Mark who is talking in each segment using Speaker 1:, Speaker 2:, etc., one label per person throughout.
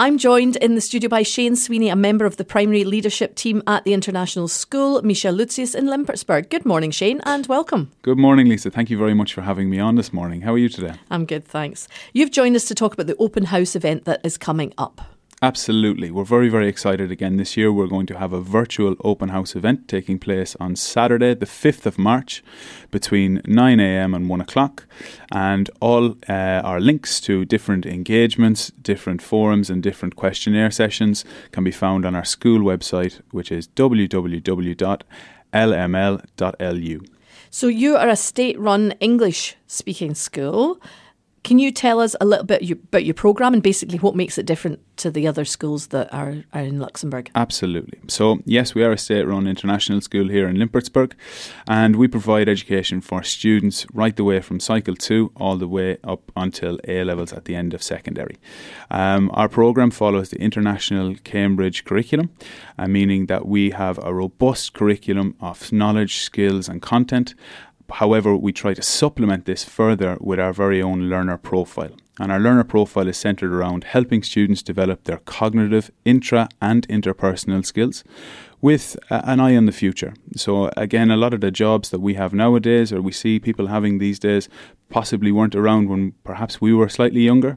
Speaker 1: I'm joined in the studio by Shane Sweeney, a member of the primary leadership team at the International School, Michel Lucius in Limpertsberg. Good morning, Shane, and welcome.
Speaker 2: Good morning, Lisa. Thank you very much for having me on this morning. How are you today?
Speaker 1: I'm good, thanks. You've joined us to talk about the open house event that is coming up.
Speaker 2: Absolutely. We're very, very excited again this year. We're going to have a virtual open house event taking place on Saturday, the 5th of March, between 9 a.m. and 1 o'clock. And all uh, our links to different engagements, different forums, and different questionnaire sessions can be found on our school website, which is www.lml.lu.
Speaker 1: So, you are a state run English speaking school. Can you tell us a little bit about your programme and basically what makes it different to the other schools that are, are in Luxembourg?
Speaker 2: Absolutely. So, yes, we are a state run international school here in Limpertsberg, and we provide education for students right the way from Cycle 2 all the way up until A levels at the end of secondary. Um, our programme follows the International Cambridge curriculum, uh, meaning that we have a robust curriculum of knowledge, skills, and content However, we try to supplement this further with our very own learner profile. And our learner profile is centered around helping students develop their cognitive, intra, and interpersonal skills with uh, an eye on the future. So, again, a lot of the jobs that we have nowadays, or we see people having these days, possibly weren't around when perhaps we were slightly younger.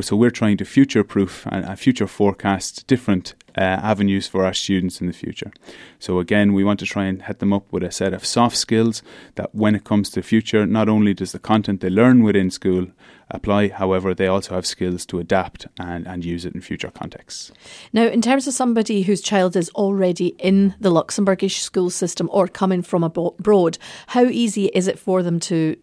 Speaker 2: So, we're trying to uh, future proof and future forecast different uh, avenues for our students in the future. So, again, we want to try and hit them up with a set of soft skills that when it comes to the future, not only does the content they learn within school apply. However, they also have skills to adapt and, and use it in future contexts.
Speaker 1: Now, in terms of somebody whose child is already in the Luxembourgish school system or coming from abroad, how easy is it for them to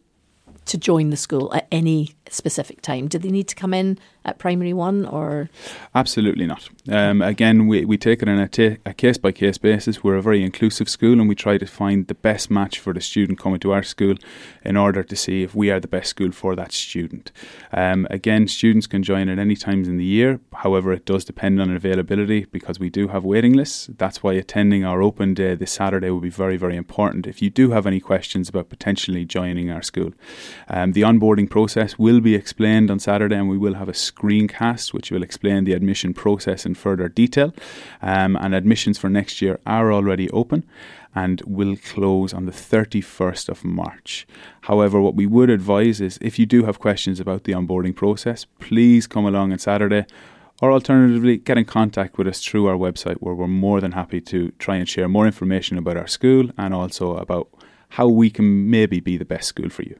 Speaker 1: to join the school at any specific time? Do they need to come in at primary one or?
Speaker 2: Absolutely not. Um, again, we, we take it on a case by case basis. We're a very inclusive school and we try to find the best match for the student coming to our school in order to see if we are the best school for that student. Um, again, students can join at any times in the year. However, it does depend on availability because we do have waiting lists. That's why attending our open day this Saturday will be very, very important. If you do have any questions about potentially joining our school, um, the onboarding process will be explained on Saturday and we will have a screencast which will explain the admission process in further detail. Um, and admissions for next year are already open and will close on the 31st of March. However, what we would advise is if you do have questions about the onboarding process, please come along on Saturday or alternatively get in contact with us through our website where we're more than happy to try and share more information about our school and also about how we can maybe be the best school for you.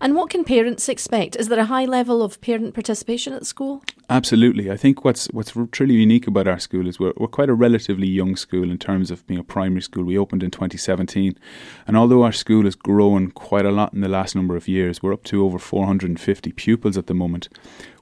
Speaker 1: And what can parents expect? Is there a high level of parent participation at school?
Speaker 2: Absolutely. I think what's what's truly unique about our school is we're, we're quite a relatively young school in terms of being a primary school. We opened in 2017, and although our school has grown quite a lot in the last number of years, we're up to over 450 pupils at the moment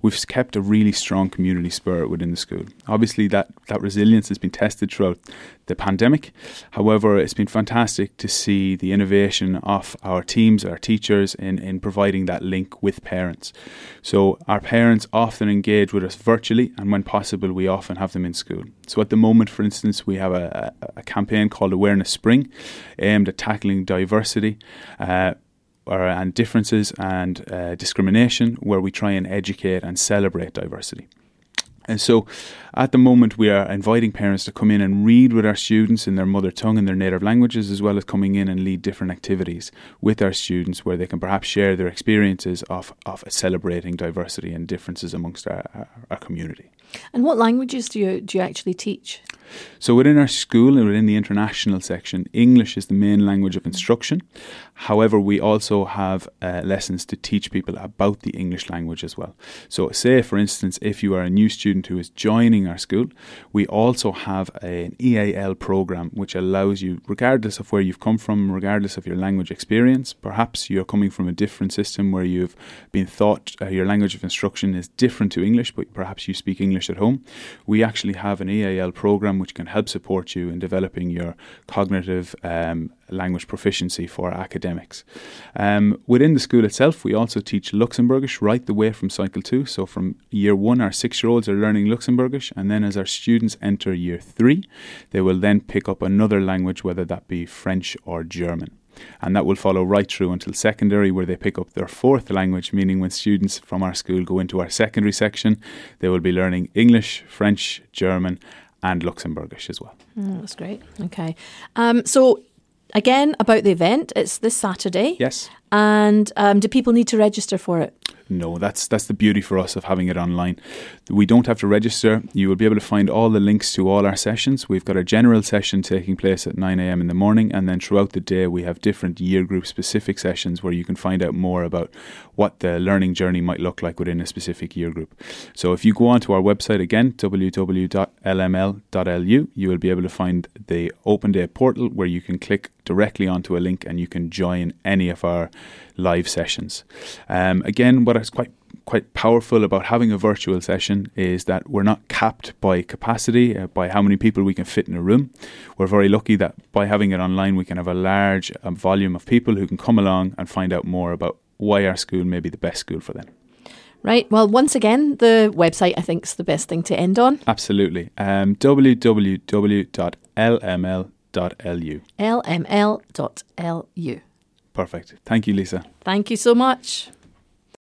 Speaker 2: we've kept a really strong community spirit within the school. Obviously, that, that resilience has been tested throughout the pandemic. However, it's been fantastic to see the innovation of our teams, our teachers, in, in providing that link with parents. So, our parents often engage with us virtually, and when possible, we often have them in school. So, at the moment, for instance, we have a, a, campaign called Awareness Spring aimed at tackling diversity. Uh, and differences and uh, discrimination, where we try and educate and celebrate diversity. And so at the moment, we are inviting parents to come in and read with our students in their mother tongue and their native languages, as well as coming in and lead different activities with our students where they can perhaps share their experiences of, of celebrating diversity and differences amongst our, our, our community.
Speaker 1: And what languages do you, do you actually teach?
Speaker 2: So within our school and within the international section, English is the main language of instruction. However, we also have uh, lessons to teach people about the English language as well. So, say for instance, if you are a new student who is joining our school, we also have an EAL program which allows you, regardless of where you've come from, regardless of your language experience, perhaps you're coming from a different system where you've been thought uh, your language of instruction is different to English, but perhaps you speak English at home. We actually have an EAL program which can help support you in developing your cognitive um, language proficiency for academics. Um, within the school itself, we also teach Luxembourgish right the way from Cycle 2. So from year one, our six year olds are learning Luxembourgish, and then as our students enter year three, they will then pick up another language, whether that be French or German. And that will follow right through until secondary, where they pick up their fourth language, meaning when students from our school go into our secondary section, they will be learning English, French, German, and Luxembourgish as well.
Speaker 1: Mm, that's great. Okay. Um, so, again, about the event, it's this Saturday.
Speaker 2: Yes.
Speaker 1: And um, do people need to register for it?
Speaker 2: No, that's that's the beauty for us of having it online. We don't have to register. You will be able to find all the links to all our sessions. We've got a general session taking place at 9 a.m. in the morning, and then throughout the day we have different year group specific sessions where you can find out more about what the learning journey might look like within a specific year group. So if you go onto our website again, www.lml.lu, you will be able to find the Open Day portal where you can click directly onto a link and you can join any of our live sessions. Um, again, what is quite quite powerful about having a virtual session is that we're not capped by capacity, uh, by how many people we can fit in a room. We're very lucky that by having it online, we can have a large um, volume of people who can come along and find out more about why our school may be the best school for them.
Speaker 1: Right. Well, once again, the website I think is the best thing to end on.
Speaker 2: Absolutely. Um, www.lml.lu.
Speaker 1: lml.lu.
Speaker 2: Perfect. Thank you, Lisa.
Speaker 1: Thank you so much.